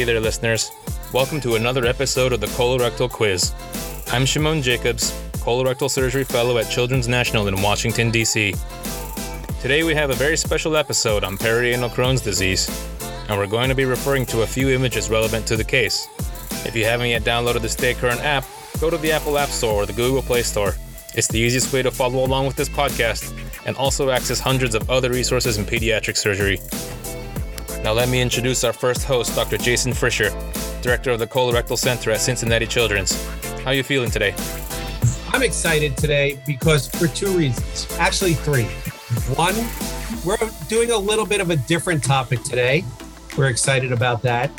Hey there, listeners. Welcome to another episode of the Colorectal Quiz. I'm Shimon Jacobs, colorectal surgery fellow at Children's National in Washington, D.C. Today we have a very special episode on perianal Crohn's disease, and we're going to be referring to a few images relevant to the case. If you haven't yet downloaded the Stay Current app, go to the Apple App Store or the Google Play Store. It's the easiest way to follow along with this podcast and also access hundreds of other resources in pediatric surgery. Now, let me introduce our first host, Dr. Jason Frischer, director of the Colorectal Center at Cincinnati Children's. How are you feeling today? I'm excited today because for two reasons. Actually, three. One, we're doing a little bit of a different topic today. We're excited about that.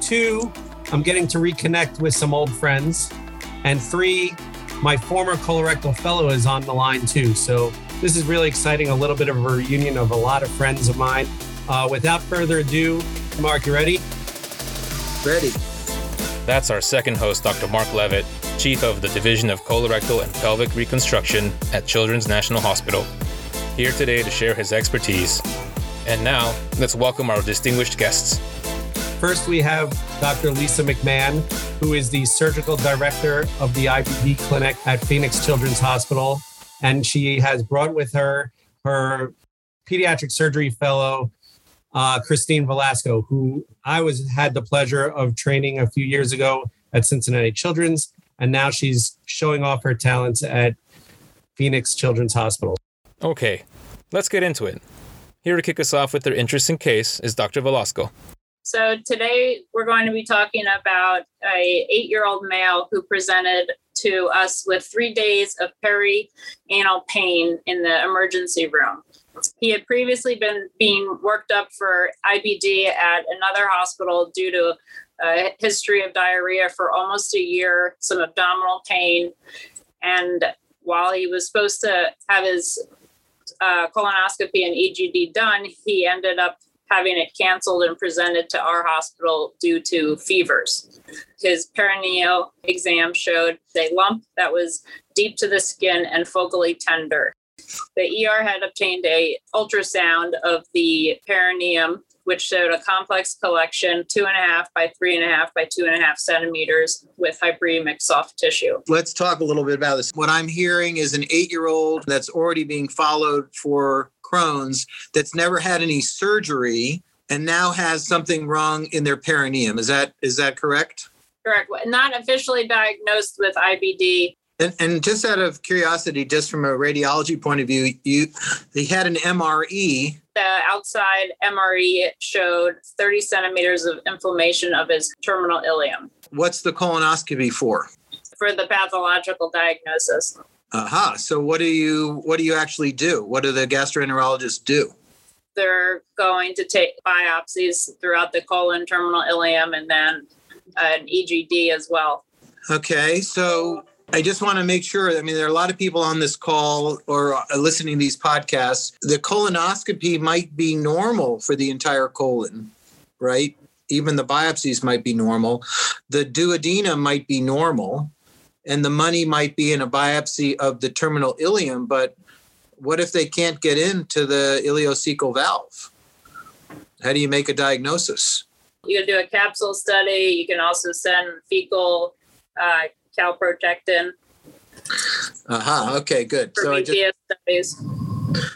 Two, I'm getting to reconnect with some old friends. And three, my former colorectal fellow is on the line too. So this is really exciting. A little bit of a reunion of a lot of friends of mine. Uh, without further ado, Mark, you ready? Ready. That's our second host, Dr. Mark Levitt, Chief of the Division of Colorectal and Pelvic Reconstruction at Children's National Hospital, here today to share his expertise. And now, let's welcome our distinguished guests. First, we have Dr. Lisa McMahon, who is the surgical director of the IBD clinic at Phoenix Children's Hospital. And she has brought with her her pediatric surgery fellow, uh, Cristine Velazco, who I was had the pleasure of training a few years ago at Cincinnati Children's, and now she's showing off her talents at Phoenix Children's Hospital. Okay, let's get into it. Here to kick us off with their interesting case is Dr. Velazco. So today we're going to be talking about a eight-year-old male who presented to us with three days of perianal pain in the emergency room. He had previously been being worked up for IBD at another hospital due to a history of diarrhea for almost a year, some abdominal pain, and while he was supposed to have his uh, colonoscopy and EGD done, he ended up having it canceled and presented to our hospital due to fevers. His perineal exam showed a lump that was deep to the skin and focally tender. The ER had obtained a ultrasound of the perineum, which showed a complex collection, two and a half by three and a half by two and a half centimeters with hyperemic soft tissue. Let's talk a little bit about this. What I'm hearing is an eight year old that's already being followed for Crohn's that's never had any surgery and now has something wrong in their perineum. Is that is that correct? Correct. Not officially diagnosed with IBD. And, and just out of curiosity, just from a radiology point of view, you they had an MRE. The outside MRE showed 30 centimeters of inflammation of his terminal ileum. What's the colonoscopy for? For the pathological diagnosis. Aha. Uh-huh. So what do you what do you actually do? What do the gastroenterologists do? They're going to take biopsies throughout the colon, terminal ileum, and then an EGD as well. Okay. So I just want to make sure. I mean, there are a lot of people on this call or listening to these podcasts. The colonoscopy might be normal for the entire colon, right? Even the biopsies might be normal. The duodenum might be normal and the money might be in a biopsy of the terminal ileum, but what if they can't get into the ileocecal valve? How do you make a diagnosis? You can do a capsule study. You can also send fecal uh, calprotectin. in. Uh-huh. Okay. Good. For so just, studies.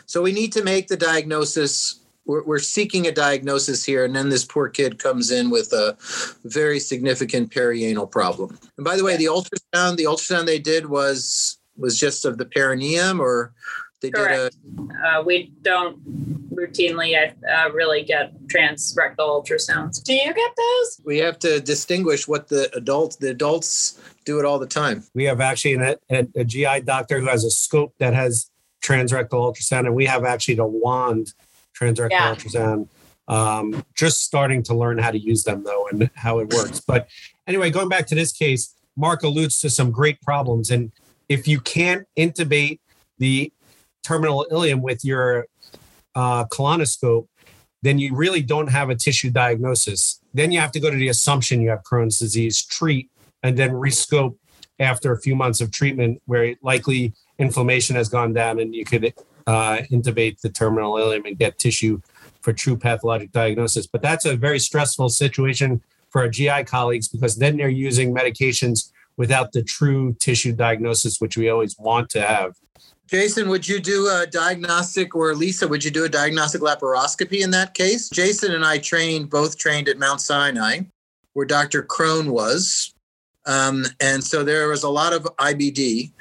So we need to make the diagnosis we're, we're seeking a diagnosis here, and then this poor kid comes in with a very significant perianal problem. And by the way, the ultrasound, the ultrasound they did was was just of the perineum, or they Correct. did a. Uh, we don't routinely uh, really get transrectal ultrasounds. Do you get those? We have to distinguish what the adults the adults do it all the time. We have actually a, a, a GI doctor who has a scope that has transrectal ultrasound, and we have actually the wand transrectal yeah. ultrasound. Um, just starting to learn how to use them though and how it works. But anyway, going back to this case, Mark alludes to some great problems. And if you can't intubate the terminal ileum with your uh, colonoscope, then you really don't have a tissue diagnosis. Then you have to go to the assumption you have Crohn's disease, treat, and then rescope after a few months of treatment where likely inflammation has gone down and you could uh, intubate the terminal ileum and get tissue for true pathologic diagnosis. But that's a very stressful situation for our GI colleagues because then they're using medications without the true tissue diagnosis, which we always want to have. Jason, would you do a diagnostic, or Lisa, would you do a diagnostic laparoscopy in that case? Jason and I trained, both trained at Mount Sinai, where Dr. Crohn was. Um, and so there was a lot of IBD.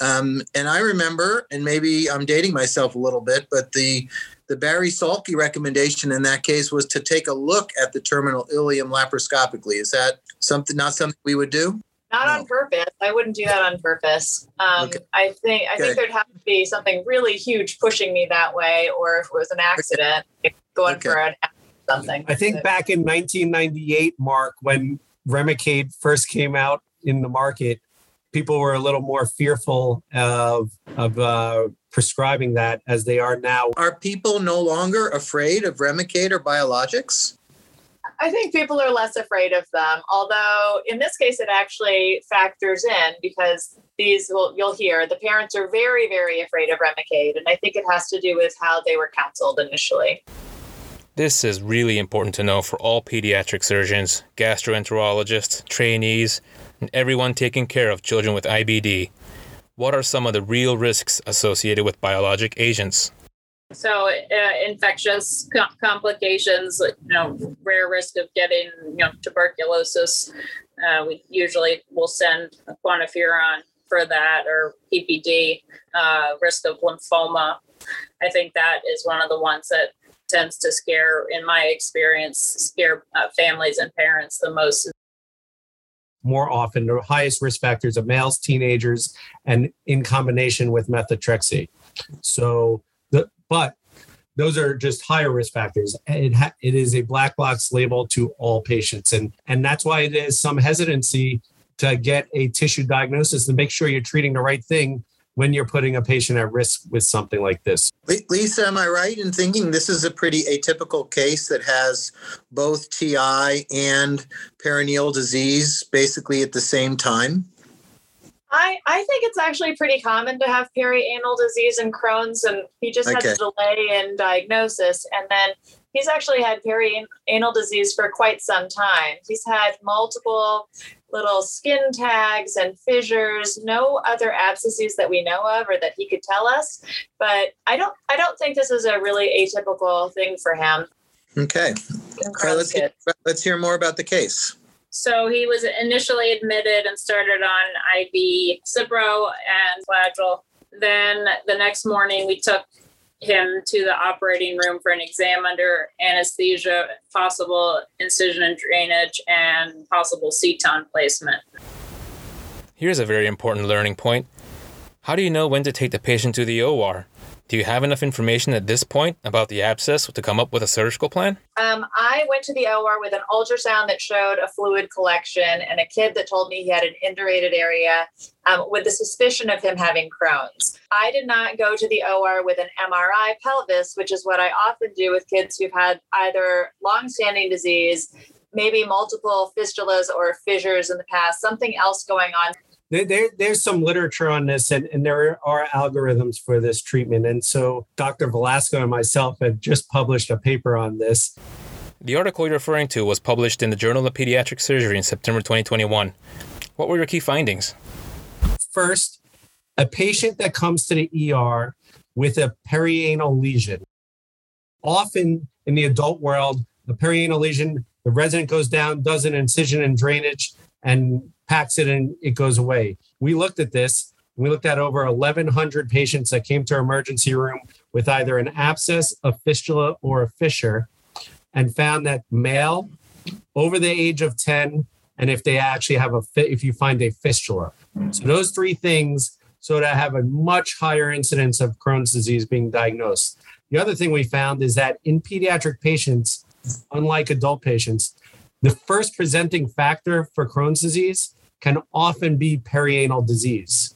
Um, and I remember, and maybe I'm dating myself a little bit, but the the Barry Salky recommendation in that case was to take a look at the terminal ileum laparoscopically. Is that something not something we would do? Not no. on purpose. I wouldn't do that on purpose. Um, okay. I think I okay. think there'd have to be something really huge pushing me that way, or if it was an accident, okay. going okay. for an something. I think back in 1998, Mark, when Remicade first came out in the market, people were a little more fearful of of uh, prescribing that as they are now. Are people no longer afraid of Remicade or biologics? I think people are less afraid of them. Although in this case, it actually factors in because these will you'll hear the parents are very very afraid of Remicade, and I think it has to do with how they were counseled initially. This is really important to know for all pediatric surgeons, gastroenterologists, trainees, and everyone taking care of children with IBD. What are some of the real risks associated with biologic agents? So, uh, infectious com- complications, you know, rare risk of getting, you know, tuberculosis. Uh, we usually will send a quantiferon for that or PPD, uh, risk of lymphoma. I think that is one of the ones that tends to scare, in my experience, scare uh, families and parents the most. More often, the highest risk factors of males, teenagers, and in combination with methotrexate. So, the, but those are just higher risk factors. It, ha- it is a black box label to all patients. And, and that's why it is some hesitancy to get a tissue diagnosis to make sure you're treating the right thing when you're putting a patient at risk with something like this. Lisa, am I right in thinking this is a pretty atypical case that has both TI and perineal disease basically at the same time? I, I think it's actually pretty common to have perianal disease and Crohn's, and he just okay. had a delay in diagnosis. And then he's actually had perianal disease for quite some time. He's had multiple little skin tags and fissures, no other abscesses that we know of or that he could tell us. But I don't I don't think this is a really atypical thing for him. Okay. All right, let's, hear, let's hear more about the case. So he was initially admitted and started on IV Cipro and Flagyl. Then the next morning, we took him to the operating room for an exam under anesthesia, possible incision and drainage, and possible seton placement. Here's a very important learning point. How do you know when to take the patient to the OR? Do you have enough information at this point about the abscess to come up with a surgical plan? Um, I went to the OR with an ultrasound that showed a fluid collection and a kid that told me he had an indurated area um, with the suspicion of him having Crohn's. I did not go to the OR with an MRI pelvis, which is what I often do with kids who've had either long-standing disease, maybe multiple fistulas or fissures in the past, something else going on there, there, there's some literature on this and, and there are algorithms for this treatment. And so Dr. Velazco and myself have just published a paper on this. The article you're referring to was published in the Journal of Pediatric Surgery in September 2021. What were your key findings? First, a patient that comes to the ER with a perianal lesion. Often in the adult world, the perianal lesion, the resident goes down, does an incision and drainage, and packs it and it goes away. We looked at this. We looked at over 1,100 patients that came to our emergency room with either an abscess, a fistula, or a fissure, and found that male over the age of 10, and if they actually have a fit, if you find a fistula. So those three things so to have a much higher incidence of Crohn's disease being diagnosed. The other thing we found is that in pediatric patients, unlike adult patients, the first presenting factor for Crohn's disease can often be perianal disease.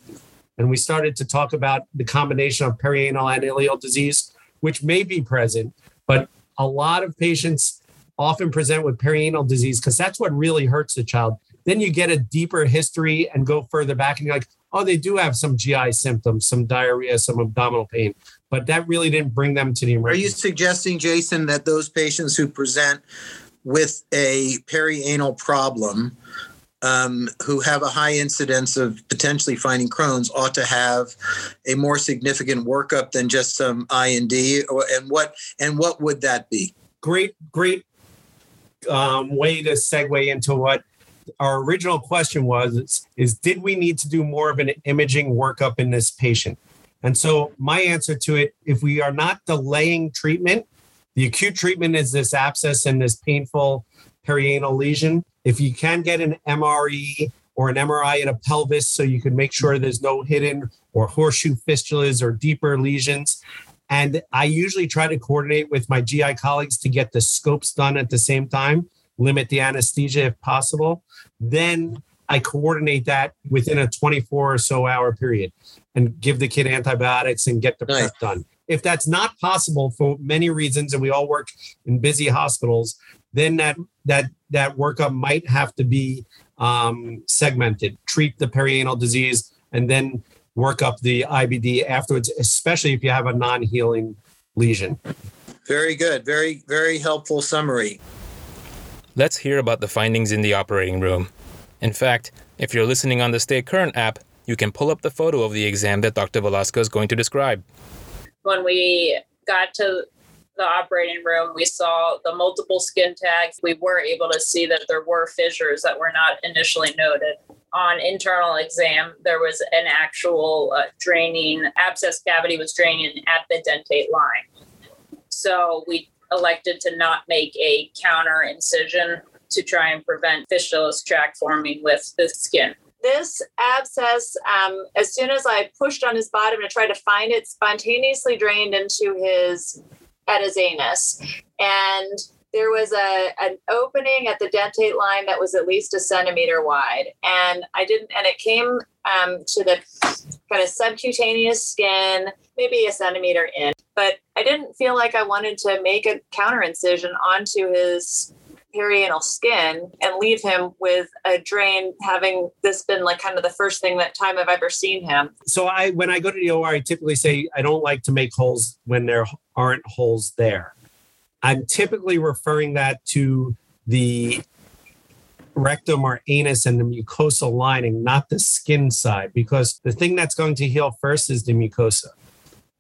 And we started to talk about the combination of perianal and ileal disease, which may be present, but a lot of patients often present with perianal disease because that's what really hurts the child. Then you get a deeper history and go further back, and you're like, oh, they do have some GI symptoms, some diarrhea, some abdominal pain, but that really didn't bring them to the emergency. Are you suggesting, Jason, that those patients who present with a perianal problem um, who have a high incidence of potentially finding Crohn's ought to have a more significant workup than just some I&D? And what and what would that be? Great, great um, way to segue into what our original question was: is, is did we need to do more of an imaging workup in this patient? And so my answer to it, if we are not delaying treatment, the acute treatment is this abscess and this painful perianal lesion. If you can get an MRE or an MRI in a pelvis so you can make sure there's no hidden or horseshoe fistulas or deeper lesions. And I usually try to coordinate with my GI colleagues to get the scopes done at the same time, limit the anesthesia if possible. Then I coordinate that within a 24 or so hour period and give the kid antibiotics and get the nice. prep done. If that's not possible for many reasons, and we all work in busy hospitals, then that that that workup might have to be um, segmented. Treat the perianal disease and then work up the IBD afterwards, especially if you have a non-healing lesion. Very good. Very very helpful summary. Let's hear about the findings in the operating room. In fact, if you're listening on the Stay Current app, you can pull up the photo of the exam that Dr. Velazco is going to describe. When we got to the operating room, we saw the multiple skin tags. We were able to see that there were fissures that were not initially noted. On internal exam, there was an actual uh, draining abscess cavity was draining at the dentate line. So we elected to not make a counter incision to try and prevent fistulous tract forming with the skin this abscess, um, as soon as I pushed on his bottom to try to find it, spontaneously drained into his at his anus. And there was a an opening at the dentate line that was at least a centimeter wide. And I didn't and it came um, to the kind of subcutaneous skin, maybe a centimeter in. But I didn't feel like I wanted to make a counter incision onto his perianal skin and leave him with a drain having this been like kind of the first thing that time I've ever seen him. So I when I go to the OR I typically say I don't like to make holes when there aren't holes there. I'm typically referring that to the rectum or anus and the mucosal lining, not the skin side, because the thing that's going to heal first is the mucosa.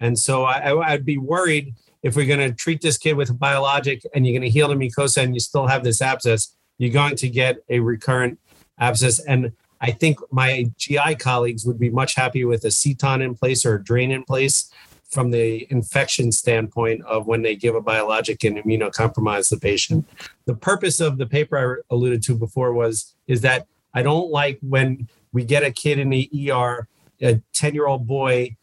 And so I, I'd be worried if we're going to treat this kid with a biologic and you're going to heal the mucosa and you still have this abscess, you're going to get a recurrent abscess. And I think my GI colleagues would be much happier with a seton in place or a drain in place from the infection standpoint of when they give a biologic and immunocompromise the patient. The purpose of the paper I alluded to before was is that I don't like when we get a kid in the ER, a 10 year old boy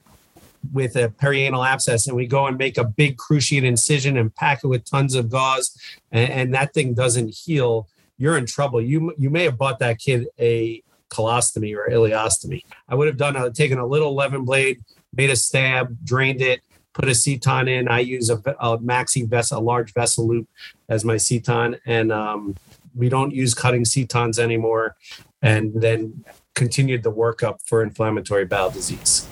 with a perianal abscess and we go and make a big cruciate incision and pack it with tons of gauze and, and, that thing doesn't heal. You're in trouble. You you may have bought that kid a colostomy or ileostomy. I would have done a, taken a little 11 blade made a stab drained it put a seton in. I use a, a maxi vessel a large vessel loop as my seton and um, we don't use cutting setons anymore. And then continued the workup for inflammatory bowel disease.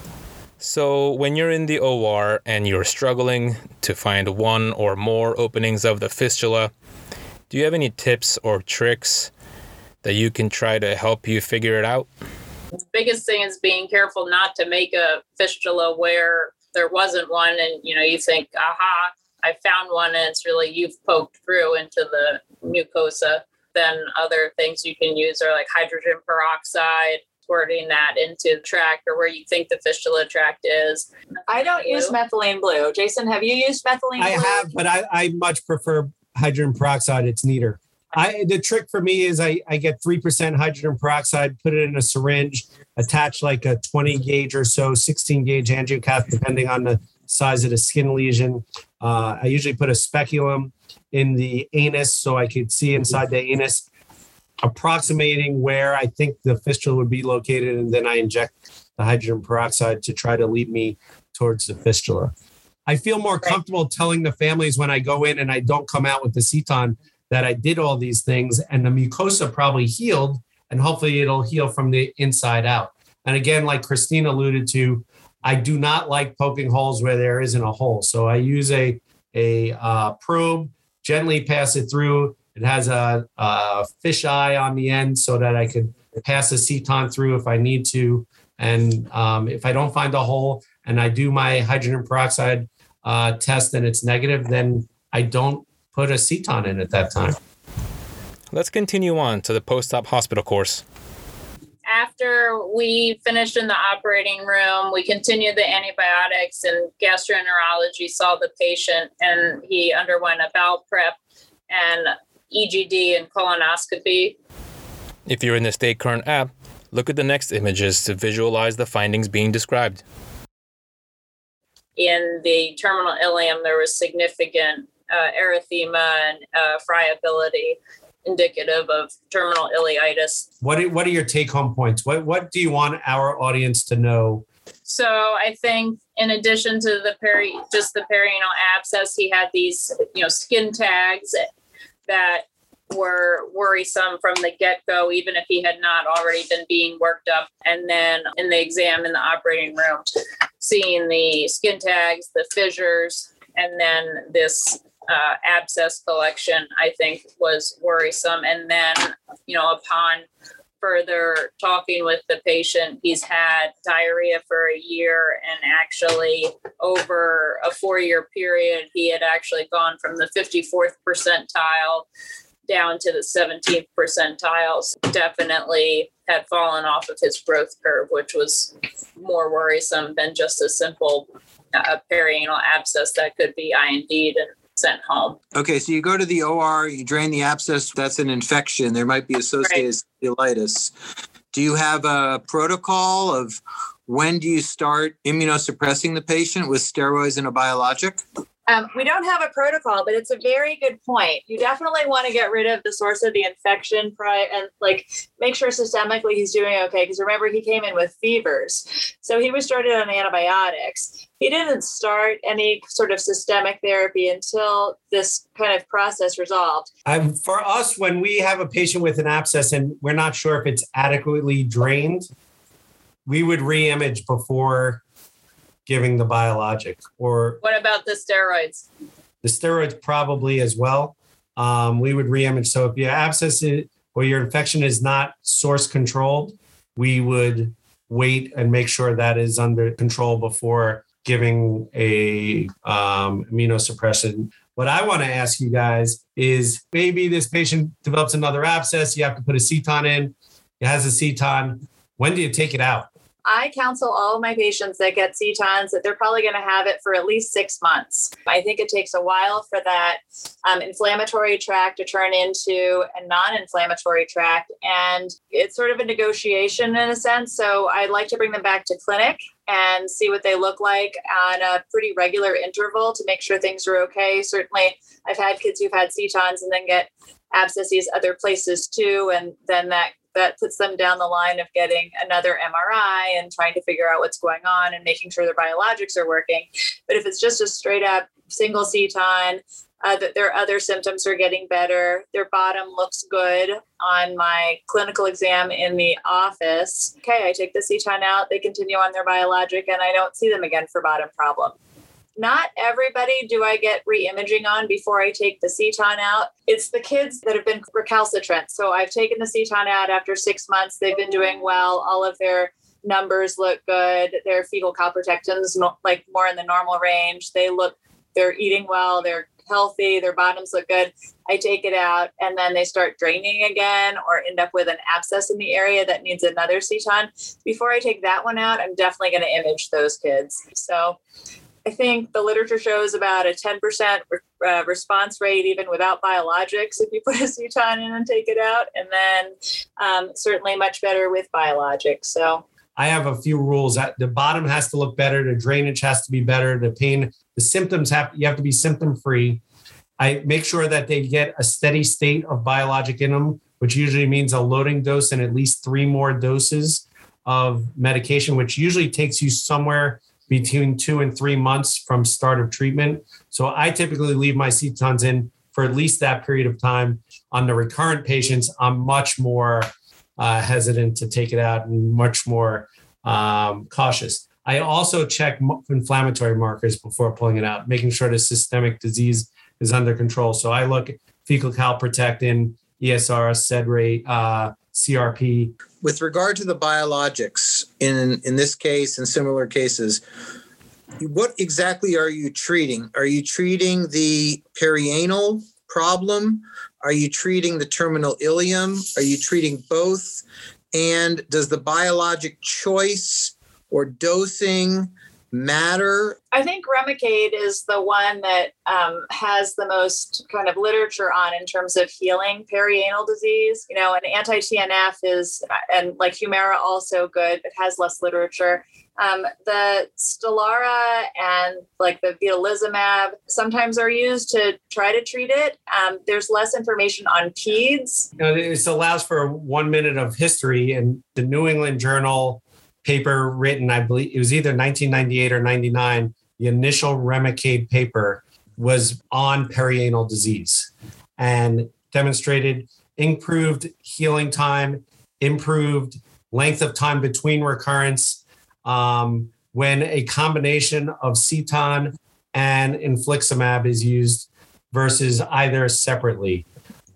So, when you're in the OR and you're struggling to find one or more openings of the fistula, do you have any tips or tricks that you can try to help you figure it out? The biggest thing is being careful not to make a fistula where there wasn't one and you know you think, aha, I found one and it's really you've poked through into the mucosa. Then other things you can use are like hydrogen peroxide squirting that into the tract or where you think the fistula tract is. I don't blue. use methylene blue. Jason, have you used methylene blue? I blue? have, but I, I much prefer hydrogen peroxide. It's neater. I, the trick for me is I, I get 3% hydrogen peroxide, put it in a syringe, attach like a 20 gauge or so, 16 gauge angiocath, depending on the size of the skin lesion. Uh, I usually put a speculum in the anus so I could see inside the anus approximating where I think the fistula would be located, and then I inject the hydrogen peroxide to try to lead me towards the fistula. I feel more comfortable telling the families when I go in and I don't come out with the seton that I did all these things and the mucosa probably healed and hopefully it'll heal from the inside out. And again, like Cristine alluded to, I do not like poking holes where there isn't a hole. So I use a, a uh, probe, gently pass it through, It has a, a fish eye on the end so that I could pass a seton through if I need to. And um, if I don't find a hole and I do my hydrogen peroxide uh, test and it's negative, then I don't put a seton in at that time. Let's continue on to the post op hospital course. After we finished in the operating room, we continued the antibiotics and gastroenterology saw the patient and he underwent a bowel prep and EGD and colonoscopy. If you're in the Stay Current app, look at the next images to visualize the findings being described. In the terminal ileum, there was significant uh, erythema and uh, friability indicative of terminal ileitis. What are, what are your take home points? What, what do you want our audience to know? So I think in addition to the peri, just the perianal abscess, he had these, you know, skin tags that were worrisome from the get go, even if he had not already been being worked up. And then in the exam in the operating room, seeing the skin tags, the fissures, and then this uh, abscess collection, I think was worrisome. And then, you know, upon further talking with the patient, he's had diarrhea for a year, and actually, over a four year period, he had actually gone from the 54th percentile down to the 17th percentile. So definitely had fallen off of his growth curve, which was more worrisome than just a simple uh, perianal abscess that could be I&D'd and sent home. Okay, so you go to the OR, you drain the abscess. That's an infection. There might be associated right. Do you have a protocol of when do you start immunosuppressing the patient with steroids and a biologic? Um, we don't have a protocol, but it's a very good point. You definitely want to get rid of the source of the infection prior and like make sure systemically he's doing okay. Because remember, he came in with fevers. So he was started on antibiotics. He didn't start any sort of systemic therapy until this kind of process resolved. Um, for us, when we have a patient with an abscess and we're not sure if it's adequately drained, we would re-image before giving the biologic or what about the steroids? The steroids probably as well. Um, we would re-image. So if your abscess is, or your infection is not source controlled we would wait and make sure that is under control before giving a um, immunosuppressant what i want to ask you guys is maybe this patient develops another abscess you have to put a seton in it has a seton when do you take it out I counsel all of my patients that get setons that they're probably going to have it for at least six months. I think it takes a while for that um, inflammatory tract to turn into a non inflammatory tract. And it's sort of a negotiation in a sense. So I'd like to bring them back to clinic and see what they look like on a pretty regular interval to make sure things are okay. Certainly, I've had kids who've had setons and then get abscesses other places too. And then that that puts them down the line of getting another MRI and trying to figure out what's going on and making sure their biologics are working. But if it's just a straight up single seton, uh, that their other symptoms are getting better. Their bottom looks good on my clinical exam in the office. Okay, I take the seton out, they continue on their biologic, and I don't see them again for bottom problem not everybody do I get re-imaging on before I take the seton out. It's the kids that have been recalcitrant. So I've taken the seton out after six months. They've been doing well. All of their numbers look good. Their fecal calprotectin's like more in the normal range. They look, they're eating well. They're healthy. Their bottoms look good. I take it out and then they start draining again or end up with an abscess in the area that needs another seton. Before I take that one out, I'm definitely going to image those kids. So I think the literature shows about a 10% re- uh, response rate even without biologics if you put a seton in and take it out, and then um, certainly much better with biologics. So I have a few rules. The bottom has to look better. The drainage has to be better. The pain, the symptoms have you have to be symptom free. I make sure that they get a steady state of biologic in them, which usually means a loading dose and at least three more doses of medication, which usually takes you somewhere between two and three months from start of treatment. So I typically leave my setons in for at least that period of time. On the recurrent patients, I'm much more uh, hesitant to take it out and much more um, cautious. I also check inflammatory markers before pulling it out, making sure the systemic disease is under control. So I look at fecal calprotectin, ESR, sed rate, uh, CRP. With regard to the biologics, in in this case and similar cases, what exactly are you treating? Are you treating the perianal problem? Are you treating the terminal ileum? Are you treating both? And does the biologic choice or dosing matter? I think Remicade is the one that um, has the most kind of literature on in terms of healing perianal disease. You know, an anti TNF is, and like Humira, also good, but has less literature. Um, the Stelara and like the vedolizumab sometimes are used to try to treat it. Um, there's less information on PEDS. You know, this allows for one minute of history, and the New England Journal paper written, I believe it was either 1998 or 99. The initial Remicade paper was on perianal disease and demonstrated improved healing time, improved length of time between recurrence um, when a combination of ceton and infliximab is used versus either separately.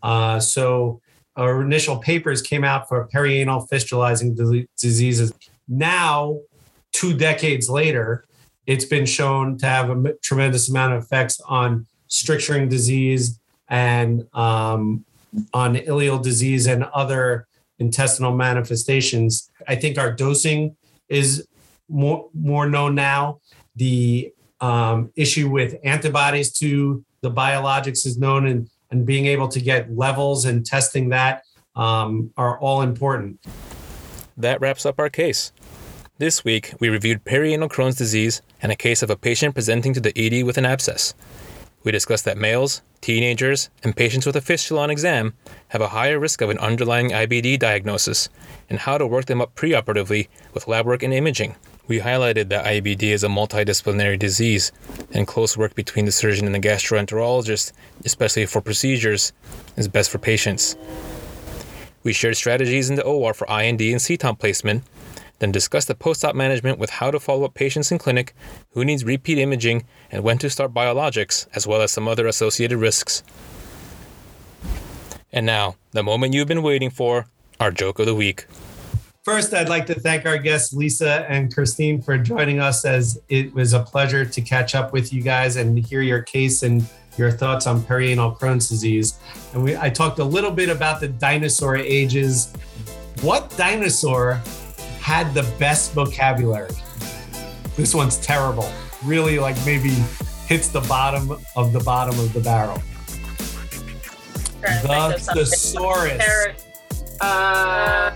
Uh, so our initial papers came out for perianal fistulizing diseases now, two decades later, it's been shown to have a tremendous amount of effects on stricturing disease and um, on ileal disease and other intestinal manifestations. I think our dosing is more more known now. The um, issue with antibodies to the biologics is known, and and being able to get levels and testing that um, are all important. That wraps up our case. This week, we reviewed perianal Crohn's disease and a case of a patient presenting to the ED with an abscess. We discussed that males, teenagers, and patients with a fistula on exam have a higher risk of an underlying IBD diagnosis and how to work them up preoperatively with lab work and imaging. We highlighted that IBD is a multidisciplinary disease, and close work between the surgeon and the gastroenterologist, especially for procedures, is best for patients. We shared strategies in the OR for I&D and seton placement then discuss the post op management with how to follow up patients in clinic, who needs repeat imaging, and when to start biologics, as well as some other associated risks. And now, the moment you've been waiting for our joke of the week. First, I'd like to thank our guests, Lisa and Cristine, for joining us, as it was a pleasure to catch up with you guys and hear your case and your thoughts on perianal Crohn's disease. And we, I talked a little bit about the dinosaur ages. What dinosaur had the best vocabulary. This one's terrible. Really, like maybe hits the bottom of the bottom of the barrel. The thesaurus. Uh,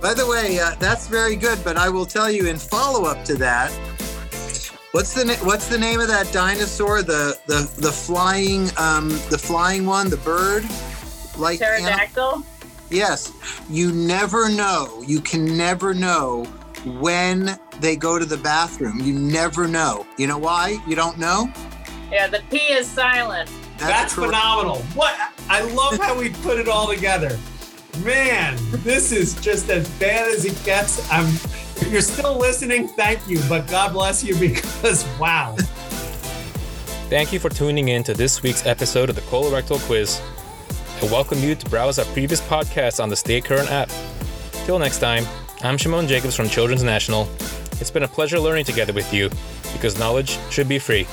By the way, uh, that's very good. But I will tell you in follow up to that, what's the na- what's the name of that dinosaur? The the the flying um, the flying one, the bird, like pterodactyl. Animal? Yes. You never know. You can never know when they go to the bathroom. You never know. You know why? You don't know? Yeah, the P is silent. That's, That's phenomenal. What? I love how we put it all together. Man, this is just as bad as it gets. I'm if you're still listening, thank you, but God bless you because wow. Thank you for tuning in to this week's episode of the Colorectal Quiz and welcome you to browse our previous podcasts on the Stay Current app. Till next time, I'm Shimon Jacobs from Children's National. It's been a pleasure learning together with you because knowledge should be free.